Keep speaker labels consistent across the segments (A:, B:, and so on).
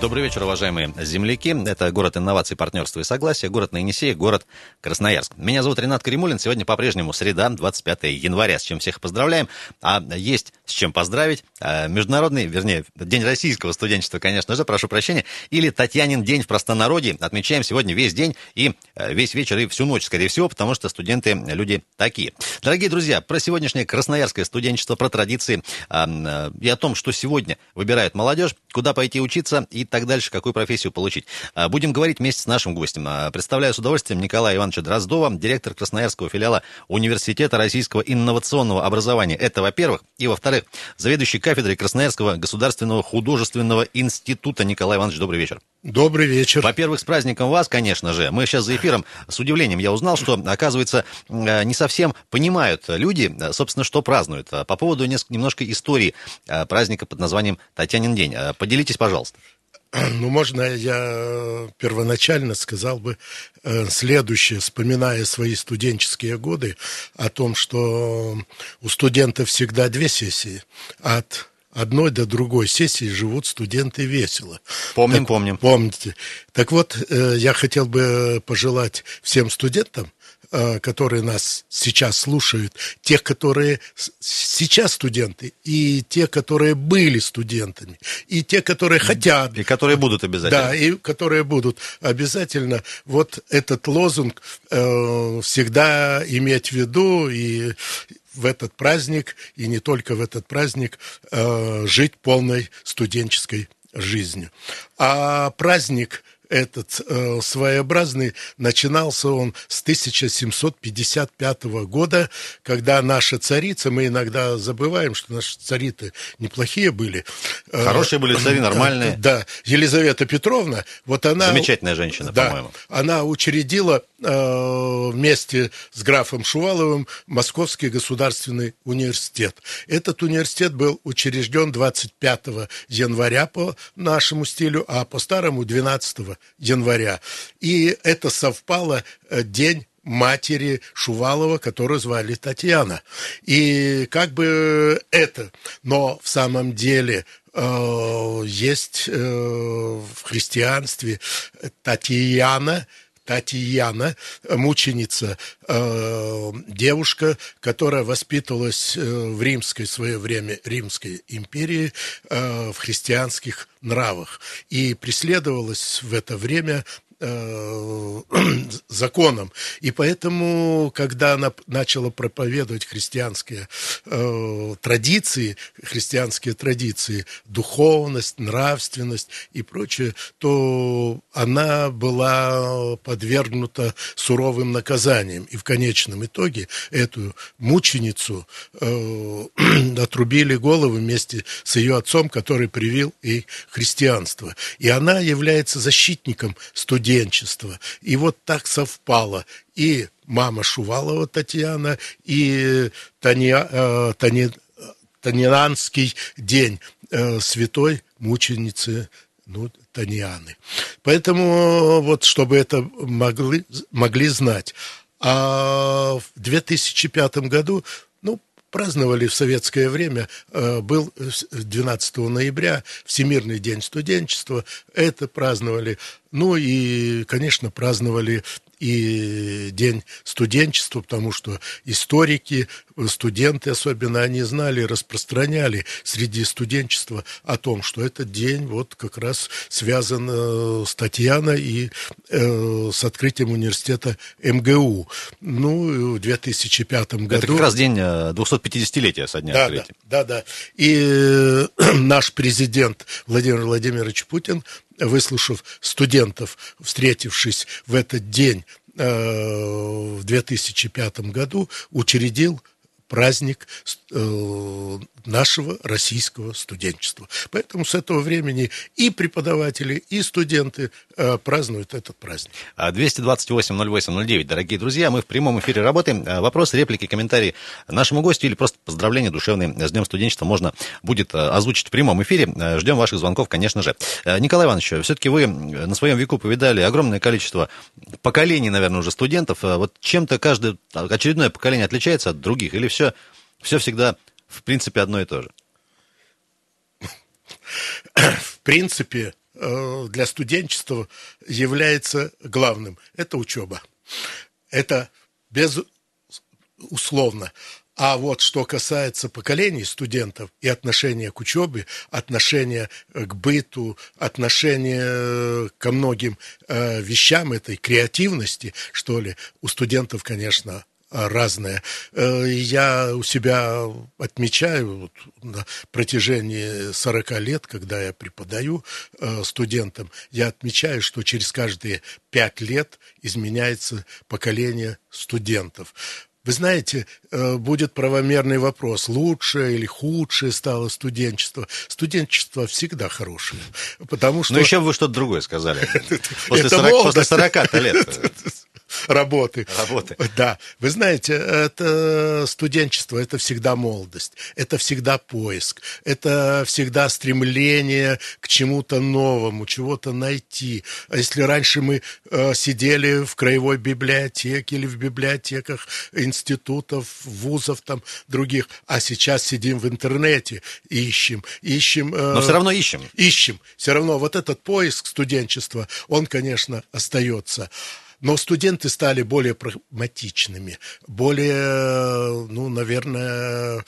A: Добрый вечер, уважаемые земляки. Это город инноваций, партнерства и согласия, город на Енисее, город Красноярск. Меня зовут Ренат Каримулин. Сегодня по-прежнему среда, 25 января, с чем всех поздравляем. А есть с чем поздравить. А, международный, вернее, День российского студенчества, конечно же, прошу прощения, или Татьянин день в простонародье. Отмечаем сегодня весь день и э, весь вечер и всю ночь, скорее всего, потому что студенты люди такие. Дорогие друзья, про сегодняшнее красноярское студенчество, про традиции э, и о том, что сегодня выбирает молодежь, куда пойти учиться и так дальше, какую профессию получить. А, будем говорить вместе с нашим гостем. А, представляю с удовольствием Николая Ивановича Дроздова, директор Красноярского филиала Университета российского инновационного образования. Это, во-первых. И, во-вторых, заведующий кафедрой Красноярского государственного художественного института Николай Иванович, добрый вечер.
B: Добрый вечер.
A: Во-первых, с праздником вас, конечно же. Мы сейчас за эфиром с удивлением я узнал, что, оказывается, э, не совсем понимают люди, собственно, что празднуют. По поводу немножко истории праздника под названием Татьянин день. Поделитесь, пожалуйста.
B: Ну, можно я первоначально сказал бы следующее, вспоминая свои студенческие годы, о том, что у студентов всегда две сессии. От одной до другой сессии живут студенты весело.
A: Помним,
B: так,
A: помним.
B: Помните. Так вот, э, я хотел бы пожелать всем студентам, э, которые нас сейчас слушают, тех, которые сейчас студенты, и те, которые были студентами, и те, которые хотят.
A: И которые будут обязательно.
B: Да, и которые будут обязательно. Вот этот лозунг э, всегда иметь в виду и в этот праздник, и не только в этот праздник, э, жить полной студенческой жизнью. А праздник этот э, своеобразный, начинался он с 1755 года, когда наша царица, мы иногда забываем, что наши цари-то неплохие были.
A: Э, Хорошие были цари, нормальные.
B: Да, Елизавета Петровна, вот она...
A: Замечательная женщина, да, по-моему.
B: Она учредила э, вместе с графом Шуваловым Московский государственный университет. Этот университет был учрежден 25 января по нашему стилю, а по старому 12 января. И это совпало э, день матери Шувалова, которую звали Татьяна. И как бы это, но в самом деле э, есть э, в христианстве Татьяна, Татьяна, мученица, э, девушка, которая воспитывалась э, в римской в свое время Римской империи э, в христианских нравах. И преследовалась в это время Э, законом. И поэтому, когда она начала проповедовать христианские э, традиции, христианские традиции, духовность, нравственность и прочее, то она была подвергнута суровым наказаниям. И в конечном итоге эту мученицу э, отрубили голову вместе с ее отцом, который привил ей христианство. И она является защитником студентов студенчества. И вот так совпало. И мама Шувалова Татьяна, и Таня, э, Тани, Танянский день э, святой мученицы ну, Таньяны. Поэтому вот, чтобы это могли, могли знать. А в 2005 году праздновали в советское время, э, был 12 ноября Всемирный день студенчества, это праздновали. Ну и, конечно, праздновали и день студенчества, потому что историки, студенты особенно, они знали, распространяли среди студенчества о том, что этот день вот как раз связан э, с Татьяной и э, с открытием университета МГУ. Ну, в 2005 году...
A: Это как раз день 250-летия э, со дня
B: да,
A: открытия.
B: Да, да, да. И э, наш президент Владимир Владимирович Путин выслушав студентов, встретившись в этот день э, в 2005 году, учредил праздник э, нашего российского студенчества. Поэтому с этого времени и преподаватели, и студенты э, празднуют этот праздник.
A: 228-08-09, а дорогие друзья, мы в прямом эфире работаем. А вопросы, реплики, комментарии нашему гостю или просто поздравления душевные с Днем студенчества можно будет э, озвучить в прямом эфире. Э, ждем ваших звонков, конечно же. Э, Николай Иванович, все-таки вы на своем веку повидали огромное количество поколений, наверное, уже студентов. Вот чем-то каждое очередное поколение отличается от других или все все всегда, в принципе, одно и то же?
B: В принципе, э, для студенчества является главным – это учеба. Это безусловно. А вот что касается поколений студентов и отношения к учебе, отношения к быту, отношения ко многим э, вещам этой креативности, что ли, у студентов, конечно, разное. Э, я у себя отмечаю вот, на протяжении 40 лет, когда я преподаю э, студентам, я отмечаю, что через каждые 5 лет изменяется поколение студентов. Вы знаете, э, будет правомерный вопрос, лучше или худшее стало студенчество. Студенчество всегда хорошее, потому что...
A: Ну, еще вы что-то другое сказали. После 40, после 40 лет.
B: работы.
A: Работы.
B: Да. Вы знаете, это студенчество, это всегда молодость, это всегда поиск, это всегда стремление к чему-то новому, чего-то найти. А если раньше мы э, сидели в краевой библиотеке или в библиотеках институтов, вузов там других, а сейчас сидим в интернете, ищем, ищем.
A: Э, Но все равно ищем.
B: Ищем. Все равно вот этот поиск студенчества, он, конечно, остается. Но студенты стали более прагматичными, более, ну, наверное,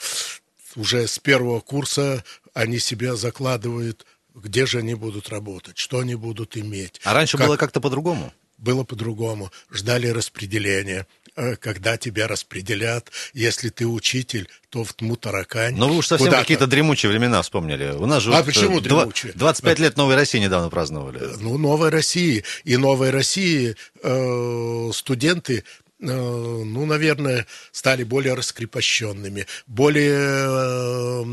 B: уже с первого курса они себя закладывают, где же они будут работать, что они будут иметь.
A: А раньше как... было как-то по-другому?
B: Было по-другому. Ждали распределения. Э, когда тебя распределят. Если ты учитель, то в тму таракань.
A: Но вы уж совсем какие-то дремучие времена вспомнили. У нас же
B: а вот почему дремучие?
A: 25 лет Новой России недавно праздновали.
B: Ну, Новой России. И Новой России э, студенты Э, ну, наверное, стали более раскрепощенными, более, э,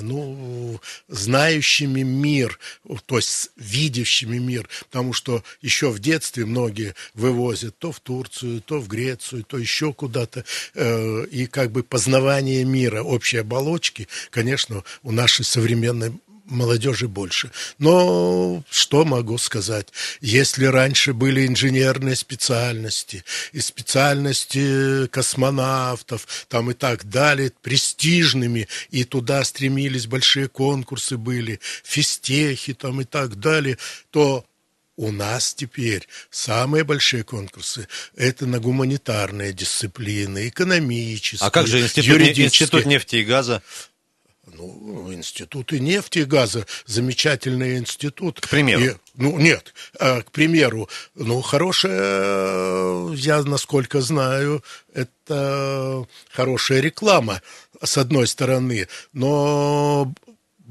B: ну, знающими мир, то есть видящими мир, потому что еще в детстве многие вывозят то в Турцию, то в Грецию, то еще куда-то, э, и как бы познавание мира, общей оболочки, конечно, у нашей современной молодежи больше. Но что могу сказать? Если раньше были инженерные специальности и специальности космонавтов там и так далее, престижными, и туда стремились большие конкурсы были, физтехи там и так далее, то у нас теперь самые большие конкурсы – это на гуманитарные дисциплины, экономические,
A: А как же институт, институт нефти и газа?
B: Ну, институты нефти и газа, замечательный институт.
A: К примеру? И,
B: ну, нет, а, к примеру, ну, хорошая, я насколько знаю, это хорошая реклама, с одной стороны, но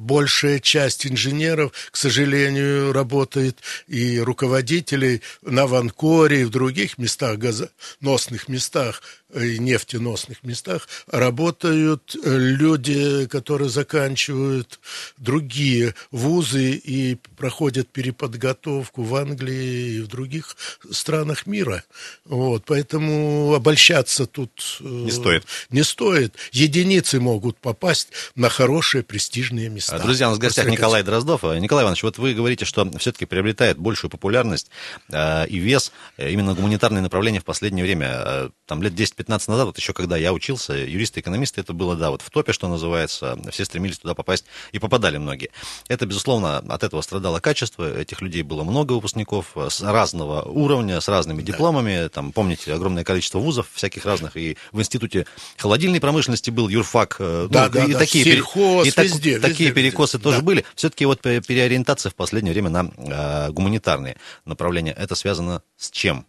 B: большая часть инженеров, к сожалению, работает и руководителей на Ванкоре и в других местах, газоносных местах, и нефтеносных местах работают люди, которые заканчивают другие вузы и проходят переподготовку в Англии и в других странах мира. Вот, поэтому обольщаться тут
A: э, не стоит.
B: Не стоит. Единицы могут попасть на хорошие престижные места.
A: Друзья, у нас в гостях Николай Дроздов. Николай Иванович, вот вы говорите, что все-таки приобретает большую популярность э, и вес э, именно гуманитарные направления в последнее время. Э, там лет 10 15 назад, вот еще когда я учился, юристы-экономисты, это было, да, вот в топе, что называется, все стремились туда попасть, и попадали многие. Это, безусловно, от этого страдало качество, этих людей было много выпускников с разного уровня, с разными дипломами, да. там, помните, огромное количество вузов всяких разных, и в институте холодильной промышленности был юрфак,
B: э, да, ну, да, и да, такие, сельхоз,
A: и
B: везде,
A: так, такие перекосы да. тоже были. Все-таки вот переориентация в последнее время на э, гуманитарные направления, это связано с чем?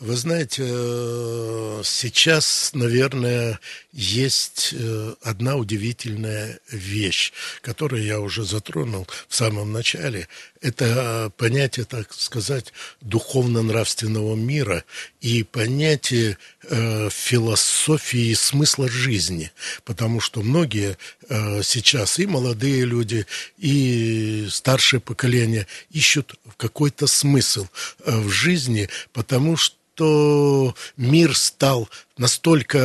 B: Вы знаете, э, сейчас, наверное, есть э, одна удивительная вещь, которую я уже затронул в самом начале. Это понятие, так сказать, духовно-нравственного мира и понятие э, философии и смысла жизни. Потому что многие сейчас, и молодые люди, и старшее поколение, ищут какой-то смысл в жизни, потому что что мир стал настолько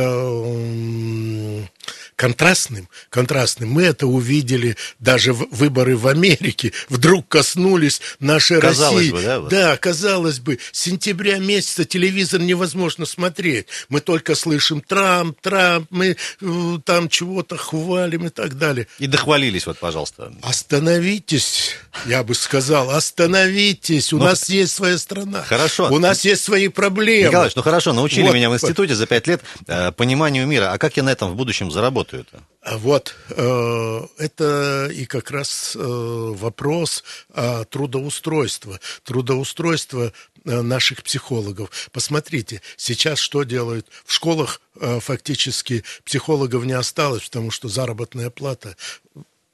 B: контрастным, контрастным. Мы это увидели даже в выборы в Америке. Вдруг коснулись нашей казалось России. Бы, да, вот. да, казалось бы, с сентября месяца телевизор невозможно смотреть. Мы только слышим Трамп, Трамп, мы э, там чего-то хвалим и так далее.
A: И дохвалились, вот, пожалуйста.
B: Остановитесь, я бы сказал, остановитесь. У ну, нас есть своя страна.
A: Хорошо.
B: У нас есть свои проблемы.
A: Николаевич, ну хорошо, научили вот. меня в институте за пять лет э, пониманию мира. А как я на этом в будущем заработаю? работают?
B: А вот, э, это и как раз э, вопрос э, трудоустройства. Трудоустройства э, наших психологов. Посмотрите, сейчас что делают? В школах э, фактически психологов не осталось, потому что заработная плата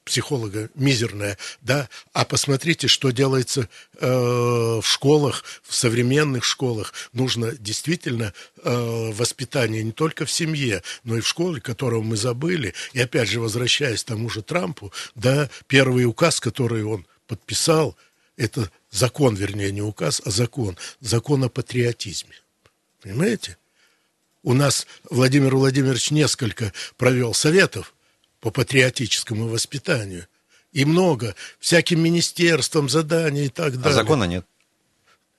B: психолога мизерная, да, а посмотрите, что делается э, в школах, в современных школах. Нужно действительно э, воспитание не только в семье, но и в школе, которого мы забыли. И опять же, возвращаясь к тому же Трампу, да, первый указ, который он подписал, это закон, вернее, не указ, а закон, закон о патриотизме. Понимаете? У нас Владимир Владимирович несколько провел советов по патриотическому воспитанию. И много, всяким министерствам, заданий и так а далее.
A: А закона нет?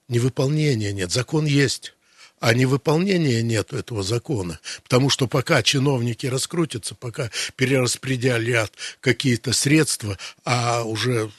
B: Невыполнения нет, закон есть. А невыполнения нет этого закона. Потому что пока чиновники раскрутятся, пока перераспределят какие-то средства, а уже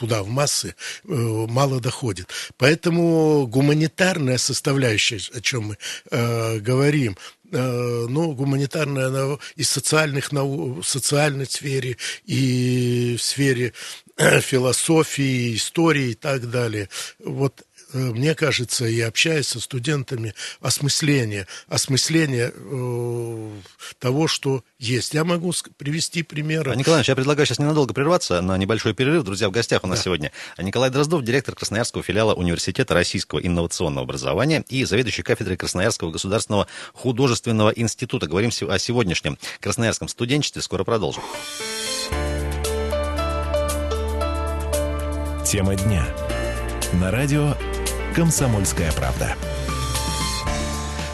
B: туда в массы э, мало доходит. Поэтому гуманитарная составляющая, о чем мы э, говорим, ну, гуманитарная и социальных наук, в социальной сфере, и в сфере э, философии, истории и так далее. Вот Э, мне кажется, и общаясь со студентами, осмысление, осмысление э, того, что есть. Я могу привести примеры.
A: А, Николай я предлагаю сейчас ненадолго прерваться на небольшой перерыв. Друзья, в гостях у нас да. сегодня Николай Дроздов, директор Красноярского филиала Университета российского инновационного образования и заведующий кафедрой Красноярского государственного художественного института. Говорим о сегодняшнем красноярском студенчестве. Скоро продолжим.
C: Тема дня. На радио «Комсомольская правда».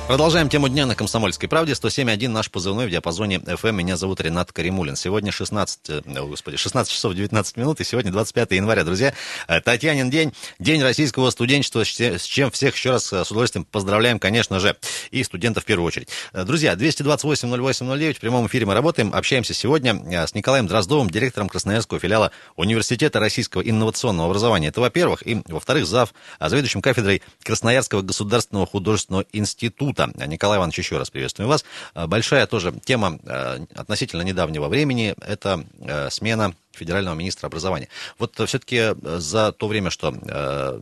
A: Продолжаем тему дня на «Комсомольской правде». 107.1 наш позывной в диапазоне FM. Меня зовут Ренат Каримулин. Сегодня 16, э, о, господи, 16 часов 19 минут, и сегодня 25 января. Друзья, э, Татьянин день, день российского студенчества, с чем всех еще раз э, с удовольствием поздравляем, конечно же, и студентов в первую очередь. Друзья, 228-08-09, в прямом эфире мы работаем, общаемся сегодня с Николаем Дроздовым, директором Красноярского филиала Университета российского инновационного образования. Это, во-первых, и, во-вторых, зав, заведующим кафедрой Красноярского государственного художественного института института. Николай Иванович, еще раз приветствую вас. Э, большая тоже тема э, относительно недавнего времени – это э, смена федерального министра образования. Вот все-таки за то время, что э,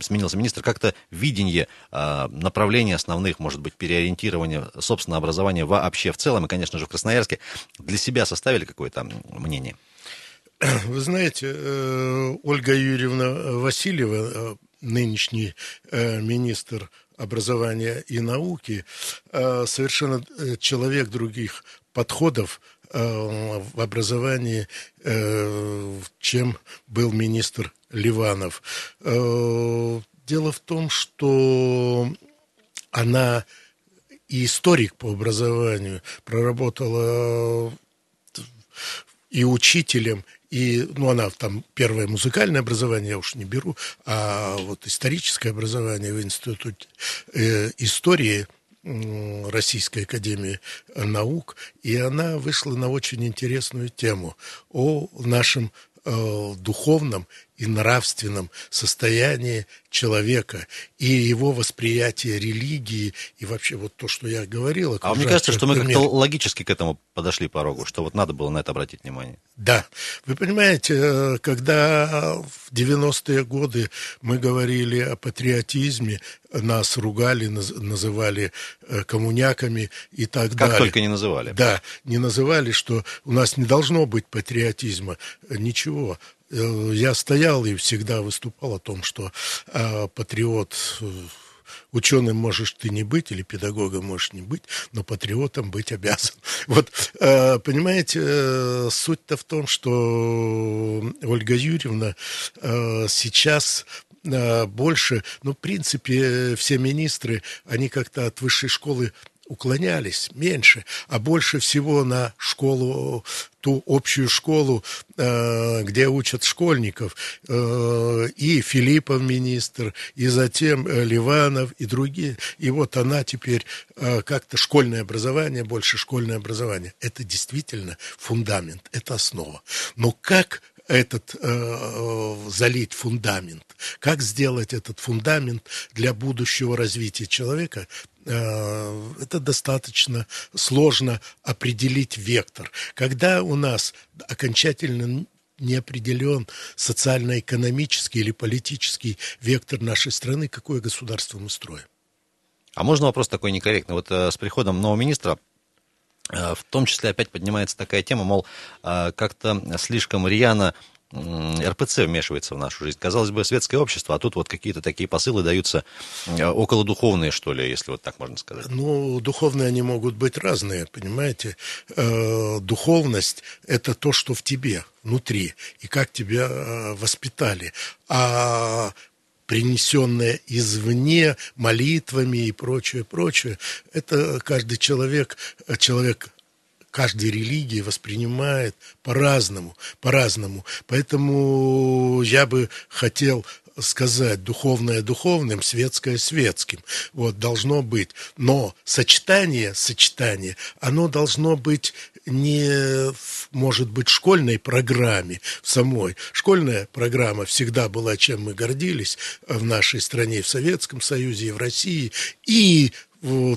A: сменился министр, как-то видение э, направлений основных, может быть, переориентирование собственного образования вообще в целом, и, конечно же, в Красноярске, для себя составили какое-то мнение?
B: Вы знаете, Ольга Юрьевна Васильева, нынешний министр образования и науки, э, совершенно э, человек других подходов э, в образовании, чем был министр Ливанов. Дело в том, что она и историк по образованию, проработала и учителем, и, ну, она там первое музыкальное образование, я уж не беру, а вот историческое образование в Институте э, истории Российской Академии Наук, и она вышла на очень интересную тему о нашем э, духовном и нравственном состоянии человека и его восприятие религии и вообще вот то, что я говорил.
A: А мне кажется, что мы как-то логически к этому подошли порогу, что вот надо было на это обратить внимание.
B: Да. Вы понимаете, э, когда в 90-е годы мы говорили о патриотизме, нас ругали, называли э, коммуняками и так
A: как
B: далее.
A: Как только не называли.
B: Да, не называли, что у нас не должно быть патриотизма. Ничего. Э, я стоял и всегда выступал о том, что э, патриот э, ученым можешь ты не быть, или педагогом можешь не быть, но патриотом быть обязан. Вот, понимаете, суть-то в том, что Ольга Юрьевна сейчас больше, ну, в принципе, все министры, они как-то от высшей школы уклонялись меньше, а больше всего на школу ту общую школу, э, где учат школьников, э, и Филиппов министр, и затем э, Ливанов, и другие. И вот она теперь как-то школьное образование, больше школьное образование. Это действительно фундамент, это основа. Но как этот э, залить фундамент, как сделать этот фундамент для будущего развития человека, это достаточно сложно определить вектор. Когда у нас окончательно не определен социально-экономический или политический вектор нашей страны, какое государство мы строим.
A: А можно вопрос такой некорректный? Вот э, с приходом нового министра э, в том числе опять поднимается такая тема, мол, э, как-то слишком рьяно РПЦ вмешивается в нашу жизнь. Казалось бы, светское общество, а тут вот какие-то такие посылы даются э, около духовные, что ли, если вот так можно сказать.
B: Ну, духовные они могут быть разные, понимаете. Э, духовность – это то, что в тебе, внутри, и как тебя э, воспитали. А принесенное извне молитвами и прочее, прочее, это каждый человек, человек каждой религии воспринимает по-разному, по-разному. Поэтому я бы хотел сказать духовное духовным, светское светским. Вот, должно быть. Но сочетание, сочетание, оно должно быть не, может быть, в школьной программе в самой. Школьная программа всегда была, чем мы гордились в нашей стране, в Советском Союзе, и в России. И в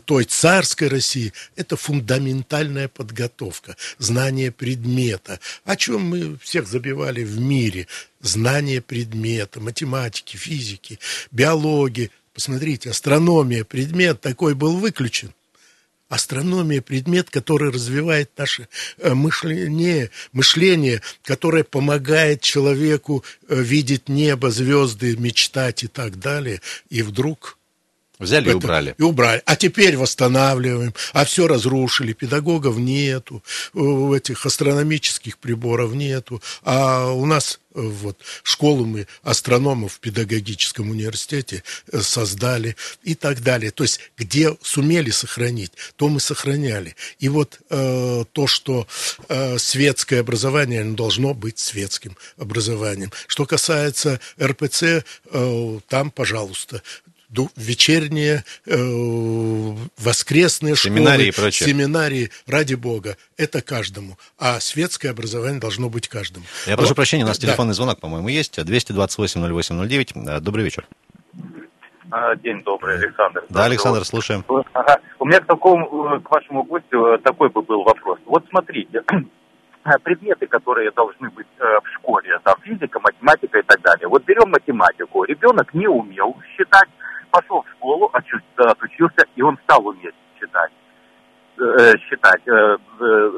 B: той царской России, это фундаментальная подготовка, знание предмета, о чем мы всех забивали в мире. Знание предмета, математики, физики, биологии. Посмотрите, астрономия, предмет такой был выключен. Астрономия – предмет, который развивает наше э, мышление, мышление, которое помогает человеку э, видеть небо, звезды, мечтать и так далее. И вдруг
A: Взяли это, и убрали.
B: И убрали. А теперь восстанавливаем. А все разрушили. Педагогов нету. Этих астрономических приборов нету. А у нас э, вот школу мы астрономов в педагогическом университете э, создали и так далее. То есть где сумели сохранить, то мы сохраняли. И вот э, то, что э, светское образование оно должно быть светским образованием. Что касается РПЦ, э, там, пожалуйста, вечерние, э, воскресные
A: семинарии
B: школы,
A: и прочее.
B: семинарии, ради бога, это каждому. А светское образование должно быть каждому.
A: Я Но, прошу прощения, у нас да. телефонный звонок, по-моему, есть. 228-08-09. Добрый вечер.
D: А, день добрый, Александр.
A: Да, Александр, слушаем.
D: Ага. У меня к, такому, к вашему гостю такой бы был вопрос. Вот смотрите, предметы, которые должны быть э, в школе, там физика, математика и так далее. Вот берем математику. Ребенок не умел считать, пошел в школу, отучился, и он стал уметь читать э, считать, э, э,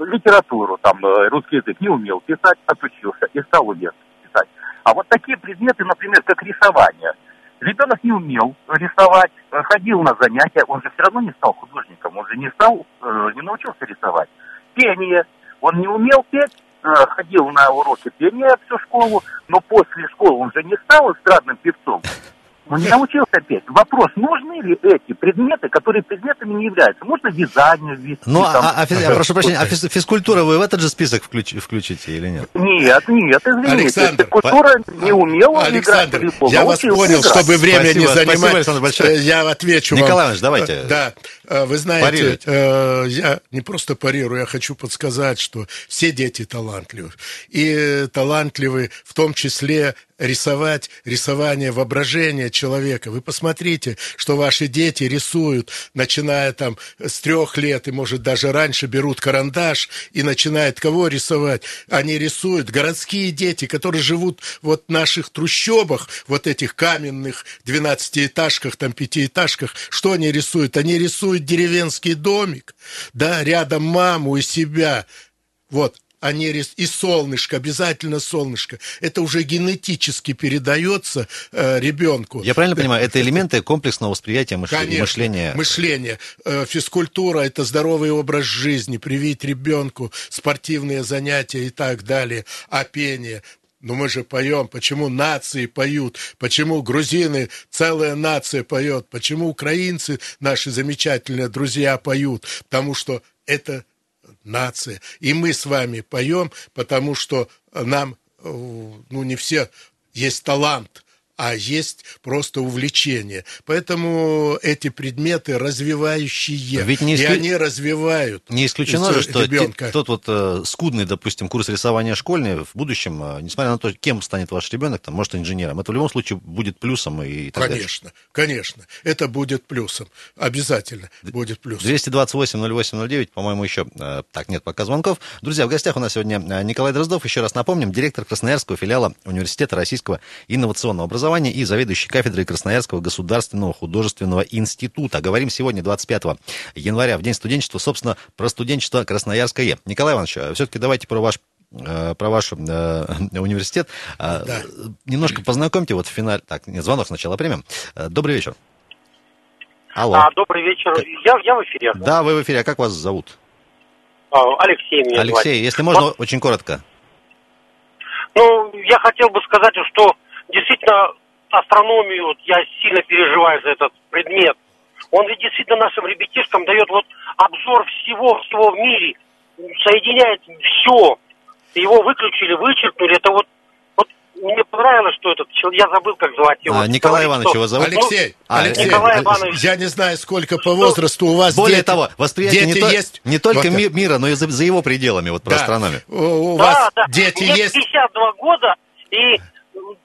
D: литературу, там, э, русский язык не умел писать, отучился и стал уметь писать. А вот такие предметы, например, как рисование. Ребенок не умел рисовать, ходил на занятия, он же все равно не стал художником, он же не стал, э, не научился рисовать. Пение, он не умел петь, э, ходил на уроки пения всю школу, но после школы он же не стал эстрадным певцом. Он не научился петь. Вопрос, нужны ли эти предметы, которые предметами не являются? Можно вязание ввести?
A: Ну, там... а, а, я прошу прощения, а физкультура вы в этот же список включ, включите или нет?
D: Нет, нет, извините.
B: Александр,
D: физкультура по... не умела
B: Александр, играть в я вас понял, играть. чтобы время спасибо, не занимать. Спасибо, Александр, большое. Э, я отвечу
A: Николай
B: вам.
A: Иванович, давайте.
B: Э, да, э, вы знаете, Парируйте. я не просто парирую, я хочу подсказать, что все дети талантливы. И талантливы в том числе рисовать рисование воображения человека. Вы посмотрите, что ваши дети рисуют, начиная там с трех лет и, может, даже раньше берут карандаш и начинают кого рисовать? Они рисуют городские дети, которые живут вот в наших трущобах, вот этих каменных двенадцатиэтажках, там пятиэтажках. Что они рисуют? Они рисуют деревенский домик, да, рядом маму и себя. Вот, а не рис... и солнышко, обязательно солнышко. Это уже генетически передается э, ребенку.
A: Я правильно понимаю, это элементы комплексного восприятия мыш...
B: Конечно,
A: мышления?
B: мышление. Э, физкультура – это здоровый образ жизни, привить ребенку спортивные занятия и так далее, а пение но мы же поем, почему нации поют, почему грузины, целая нация поет, почему украинцы, наши замечательные друзья, поют, потому что это нация. И мы с вами поем, потому что нам, э, ну, не все, есть талант – а есть просто увлечение. Поэтому эти предметы развивающие,
A: Ведь не исклю...
B: и они развивают
A: Не исключено же, что ребенка. тот вот э, скудный, допустим, курс рисования школьный в будущем, э, несмотря на то, кем станет ваш ребенок, там, может, инженером, это в любом случае будет плюсом и так
B: Конечно, дальше. конечно, это будет плюсом, обязательно будет плюсом.
A: 228-08-09, по-моему, еще, э, так, нет пока звонков. Друзья, в гостях у нас сегодня э, Николай Дроздов, еще раз напомним, директор Красноярского филиала Университета Российского инновационного образования образования и заведующий кафедрой Красноярского государственного художественного института. Говорим сегодня, 25 января, в День студенчества, собственно, про студенчество Красноярское. Николай Иванович, а все-таки давайте про ваш э, про ваш э, университет. А, да. Немножко познакомьте вот в финале. Так, нет, звонок сначала примем. Э, добрый вечер.
E: Алло. А, добрый вечер. Я, я в эфире.
A: Да, вы в эфире. А как вас зовут?
E: А, Алексей меня
A: Алексей,
E: звать.
A: если можно, вот. очень коротко.
E: Ну, я хотел бы сказать, что действительно астрономию, вот я сильно переживаю за этот предмет. Он ведь действительно нашим ребятишкам дает вот обзор всего, всего в мире, соединяет все. Его выключили, вычеркнули. Это вот мне понравилось, что этот человек, я забыл, как звать его.
A: А, Николай Иванович его зовут?
B: Алексей, ну, Алексей, Николай Иванович. я не знаю, сколько по возрасту у вас
A: Более
B: дети,
A: того, восприятие
B: дети
A: не, то,
B: есть.
A: не только вот мира, но и за, за его пределами, вот про да. астрономию.
B: У, у
E: да,
B: вас
E: да.
B: дети
E: Мне
B: есть?
E: 52 года, и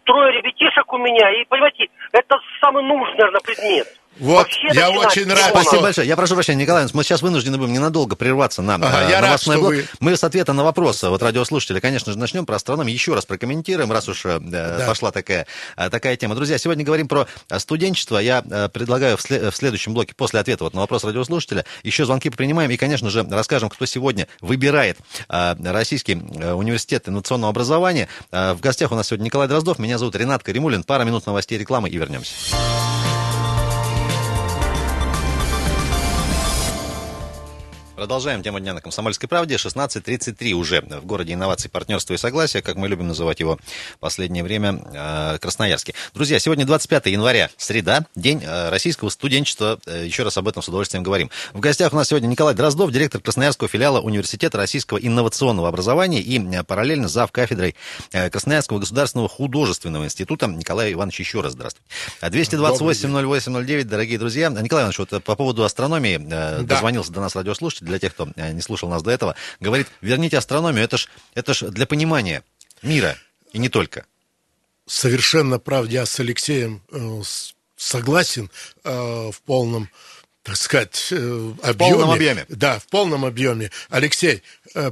E: трое ребятишек у меня, и, понимаете, это самый нужный, наверное, предмет.
B: Вот, Вообще я очень рад.
A: Спасибо большое. Я прошу прощения, Николай мы сейчас вынуждены будем ненадолго прерваться на ага,
B: э, я рад, что
A: блок.
B: Вы...
A: Мы с ответа на вопросы вот радиослушателя, конечно же, начнем про астрономию. Еще раз прокомментируем, раз уж э, да. пошла такая, э, такая тема. Друзья, сегодня говорим про студенчество. Я э, предлагаю в, след, в следующем блоке, после ответа вот на вопрос радиослушателя, еще звонки принимаем и, конечно же, расскажем, кто сегодня выбирает э, Российский университет инновационного образования. Э, в гостях у нас сегодня Николай Дроздов, меня зовут Ренат Каримулин. Пара минут новостей рекламы и вернемся. Продолжаем тему дня на Комсомольской правде. 16.33 уже в городе инноваций, партнерства и согласия, как мы любим называть его в последнее время, э, Красноярске. Друзья, сегодня 25 января, среда, день э, российского студенчества. Э, еще раз об этом с удовольствием говорим. В гостях у нас сегодня Николай Дроздов, директор Красноярского филиала Университета российского инновационного образования и параллельно зав. кафедрой Красноярского государственного художественного института. Николай Иванович, еще раз здравствуйте. 228-08-09, дорогие друзья. Николай Иванович, вот по поводу астрономии да. дозвонился до нас радиослушатель для тех, кто э, не слушал нас до этого, говорит, верните астрономию, это ж, это ж для понимания мира, и не только.
B: Совершенно прав, я с Алексеем э, согласен э, в полном так сказать, объеме. В
A: полном объеме.
B: Да, в полном объеме. Алексей,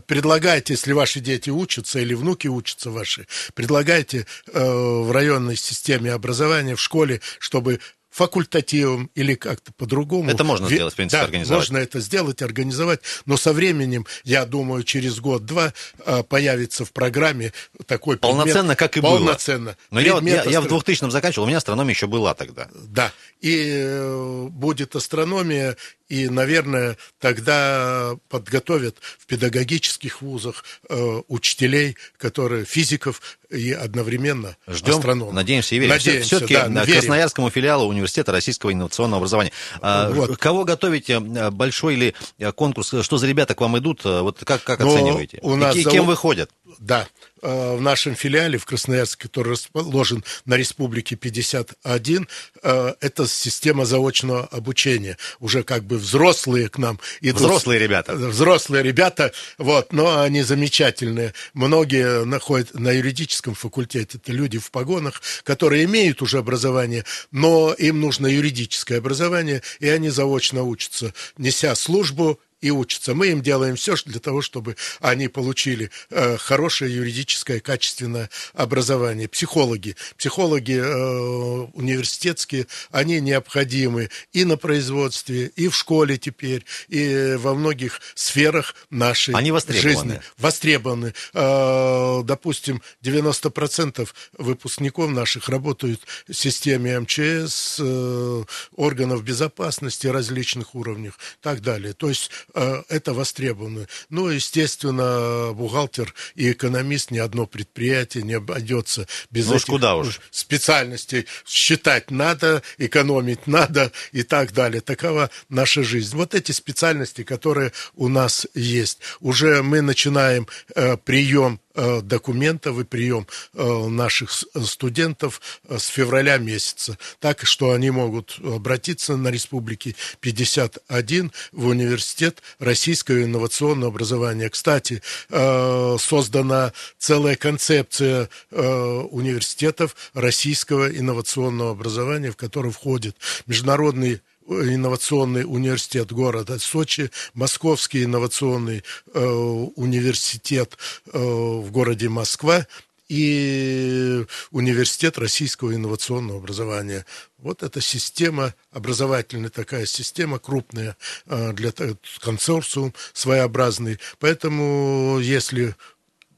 B: предлагайте, если ваши дети учатся или внуки учатся ваши, предлагайте в районной системе образования, в школе, чтобы факультативом или как-то по-другому.
A: Это можно сделать, в принципе,
B: да,
A: организовать.
B: можно это сделать, организовать, но со временем, я думаю, через год-два а, появится в программе такой
A: Полноценно,
B: предмет.
A: как и
B: Полноценно.
A: было. Но я, я, я в 2000-м заканчивал, у меня астрономия еще была тогда.
B: Да, и э, будет астрономия, и, наверное, тогда подготовят в педагогических вузах э, учителей, которые физиков и одновременно
A: Ждем,
B: астрономов.
A: надеемся и верим.
B: Надеемся,
A: Все-таки
B: да, верим.
A: Красноярскому филиалу Университета российского инновационного образования. А, вот. Кого готовите? Большой или конкурс? Что за ребята к вам идут? Вот как, как
B: Но
A: оцениваете?
B: У нас
A: и, кем выходят?
B: Да, э, в нашем филиале в Красноярске, который расположен на Республике 51, э, это система заочного обучения. Уже как бы взрослые к нам идут.
A: Взрослые ребята.
B: Взрослые ребята, вот, но они замечательные. Многие находят на юридическом факультете. Это люди в погонах, которые имеют уже образование, но им нужно юридическое образование, и они заочно учатся, неся службу и учатся. Мы им делаем все для того, чтобы они получили э, хорошее юридическое качественное образование. Психологи, психологи э, университетские, они необходимы и на производстве, и в школе теперь, и во многих сферах нашей
A: они
B: жизни. Востребованы. Э, допустим, 90% выпускников наших работают в системе МЧС, э, органов безопасности различных уровнях и так далее. То есть это востребовано. Ну, естественно, бухгалтер и экономист ни одно предприятие не обойдется без
A: ну,
B: этих
A: куда уж.
B: специальностей. Считать надо, экономить надо и так далее. Такова наша жизнь. Вот эти специальности, которые у нас есть. Уже мы начинаем э, прием Э, документов и прием э, наших студентов э, с февраля месяца. Так что они могут обратиться на Республике 51 в университет российского инновационного образования. Кстати, создана целая концепция университетов российского инновационного образования, в который входит международный инновационный университет города Сочи, Московский инновационный э, университет э, в городе Москва и университет российского инновационного образования. Вот эта система, образовательная такая система, крупная э, для консорциум своеобразный. Поэтому, если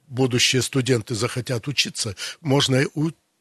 B: будущие студенты захотят учиться, можно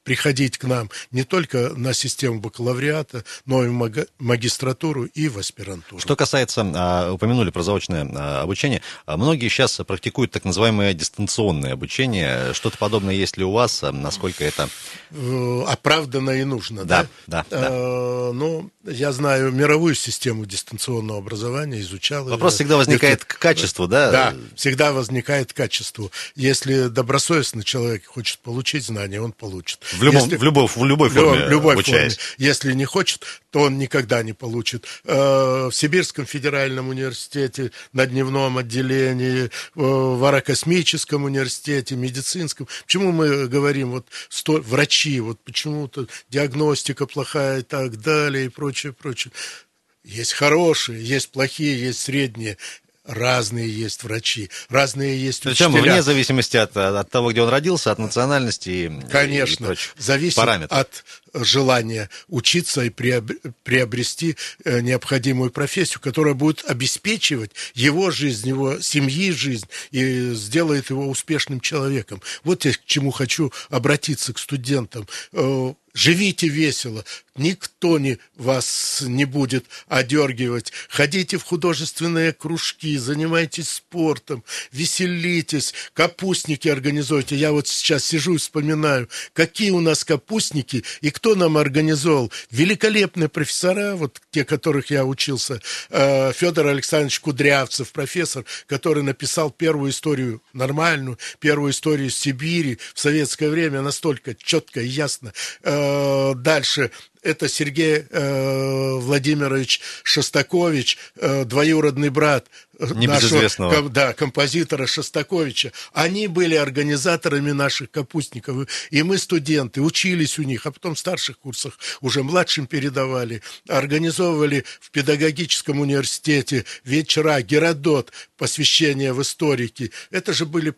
B: приходить к нам не только на систему бакалавриата, но и в магистратуру и в аспирантуру.
A: Что касается, а, упомянули про заочное а, обучение, а, многие сейчас практикуют так называемое дистанционное обучение. Что-то подобное есть ли у вас? Насколько это...
B: Э, оправданно и нужно,
A: да? Да, да.
B: да. Ну, я знаю мировую систему дистанционного образования, изучал.
A: Вопрос всегда возникает к качеству, да?
B: Да, всегда возникает качество. Если добросовестный человек хочет получить знания, он получит.
A: В, любом, Если, в, любой, в любой форме
B: в любой обучаясь. форме. Если не хочет, то он никогда не получит. Э, в Сибирском федеральном университете, на дневном отделении, в аэрокосмическом университете, медицинском. Почему мы говорим, вот сто, врачи, вот почему-то диагностика плохая и так далее и прочее, прочее. Есть хорошие, есть плохие, есть средние разные есть врачи, разные есть
A: Причем учителя. вне зависимости от, от того, где он родился, от национальности
B: Конечно,
A: и прочих
B: зависит
A: параметров.
B: от желания учиться и приобрести э, необходимую профессию, которая будет обеспечивать его жизнь, его семьи жизнь и сделает его успешным человеком. Вот я к чему хочу обратиться к студентам э, живите весело, никто не, вас не будет одергивать. Ходите в художественные кружки, занимайтесь спортом, веселитесь, капустники организуйте. Я вот сейчас сижу и вспоминаю, какие у нас капустники и кто нам организовал. Великолепные профессора, вот те, которых я учился, э, Федор Александрович Кудрявцев, профессор, который написал первую историю нормальную, первую историю Сибири в советское время настолько четко и ясно э, дальше это Сергей э, Владимирович Шостакович, э, двоюродный брат
A: нашего
B: да, композитора Шостаковича. Они были организаторами наших капустников. И мы, студенты, учились у них, а потом в старших курсах уже младшим передавали. Организовывали в педагогическом университете вечера Геродот, посвящение в историки. Это же были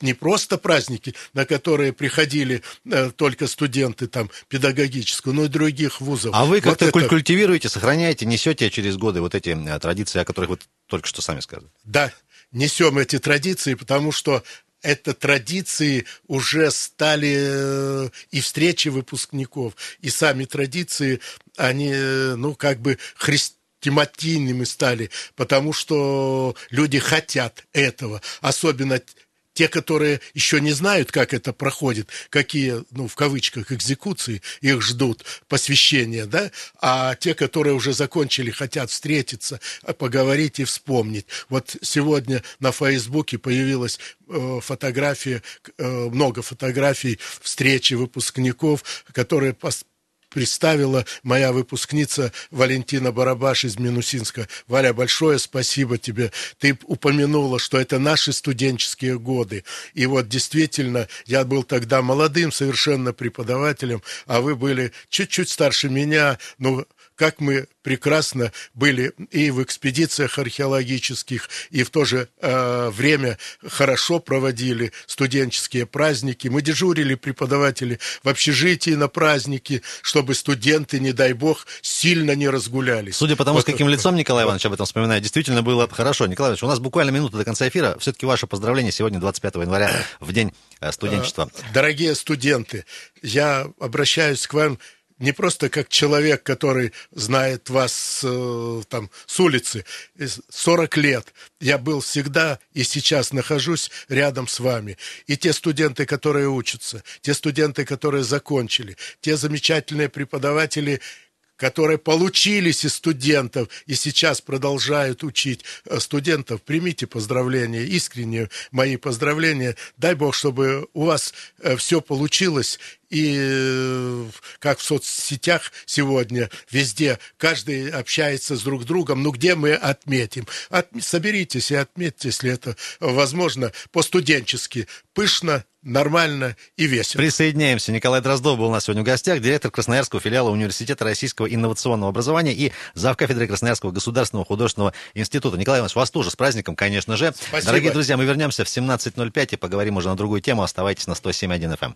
B: не просто праздники, на которые приходили э, только студенты там педагогического, но и других вузов.
A: А вы как-то вот это... культивируете, сохраняете, несете через годы вот эти э, традиции, о которых вы только что сами сказали?
B: Да, несем эти традиции, потому что это традиции уже стали э, и встречи выпускников, и сами традиции, они, э, ну, как бы христианными стали, потому что люди хотят этого, особенно те, которые еще не знают, как это проходит, какие, ну, в кавычках, экзекуции их ждут, посвящения, да, а те, которые уже закончили, хотят встретиться, поговорить и вспомнить. Вот сегодня на Фейсбуке появилась э, фотография, э, много фотографий встречи выпускников, которые представила моя выпускница Валентина Барабаш из Минусинска. Валя, большое спасибо тебе. Ты упомянула, что это наши студенческие годы. И вот действительно, я был тогда молодым совершенно преподавателем, а вы были чуть-чуть старше меня, но как мы прекрасно были и в экспедициях археологических, и в то же э, время хорошо проводили студенческие праздники. Мы дежурили преподаватели в общежитии на праздники, чтобы студенты, не дай бог, сильно не разгулялись.
A: Судя по тому, вот с каким лицом Николай Иванович об этом вспоминает, действительно было хорошо. Николай Иванович, у нас буквально минута до конца эфира. Все-таки ваше поздравление сегодня, 25 января, в день э, студенчества.
B: Дорогие студенты, я обращаюсь к вам не просто как человек, который знает вас э, там с улицы. 40 лет я был всегда и сейчас нахожусь рядом с вами. И те студенты, которые учатся, те студенты, которые закончили, те замечательные преподаватели, которые получились из студентов и сейчас продолжают учить э, студентов, примите поздравления, искренние мои поздравления. Дай Бог, чтобы у вас э, все получилось, и э, как в соцсетях сегодня, везде, каждый общается с друг другом, ну где мы отметим? От, соберитесь и отметьте, если это возможно, по-студенчески, пышно, нормально и весело.
A: Присоединяемся. Николай Дроздов был у нас сегодня в гостях, директор Красноярского филиала Университета российского инновационного образования и завкафедры Красноярского государственного художественного института. Николай Иванович, вас тоже с праздником, конечно же.
B: Спасибо.
A: Дорогие друзья, мы вернемся в 17.05 и поговорим уже на другую тему. Оставайтесь на 107.1 FM.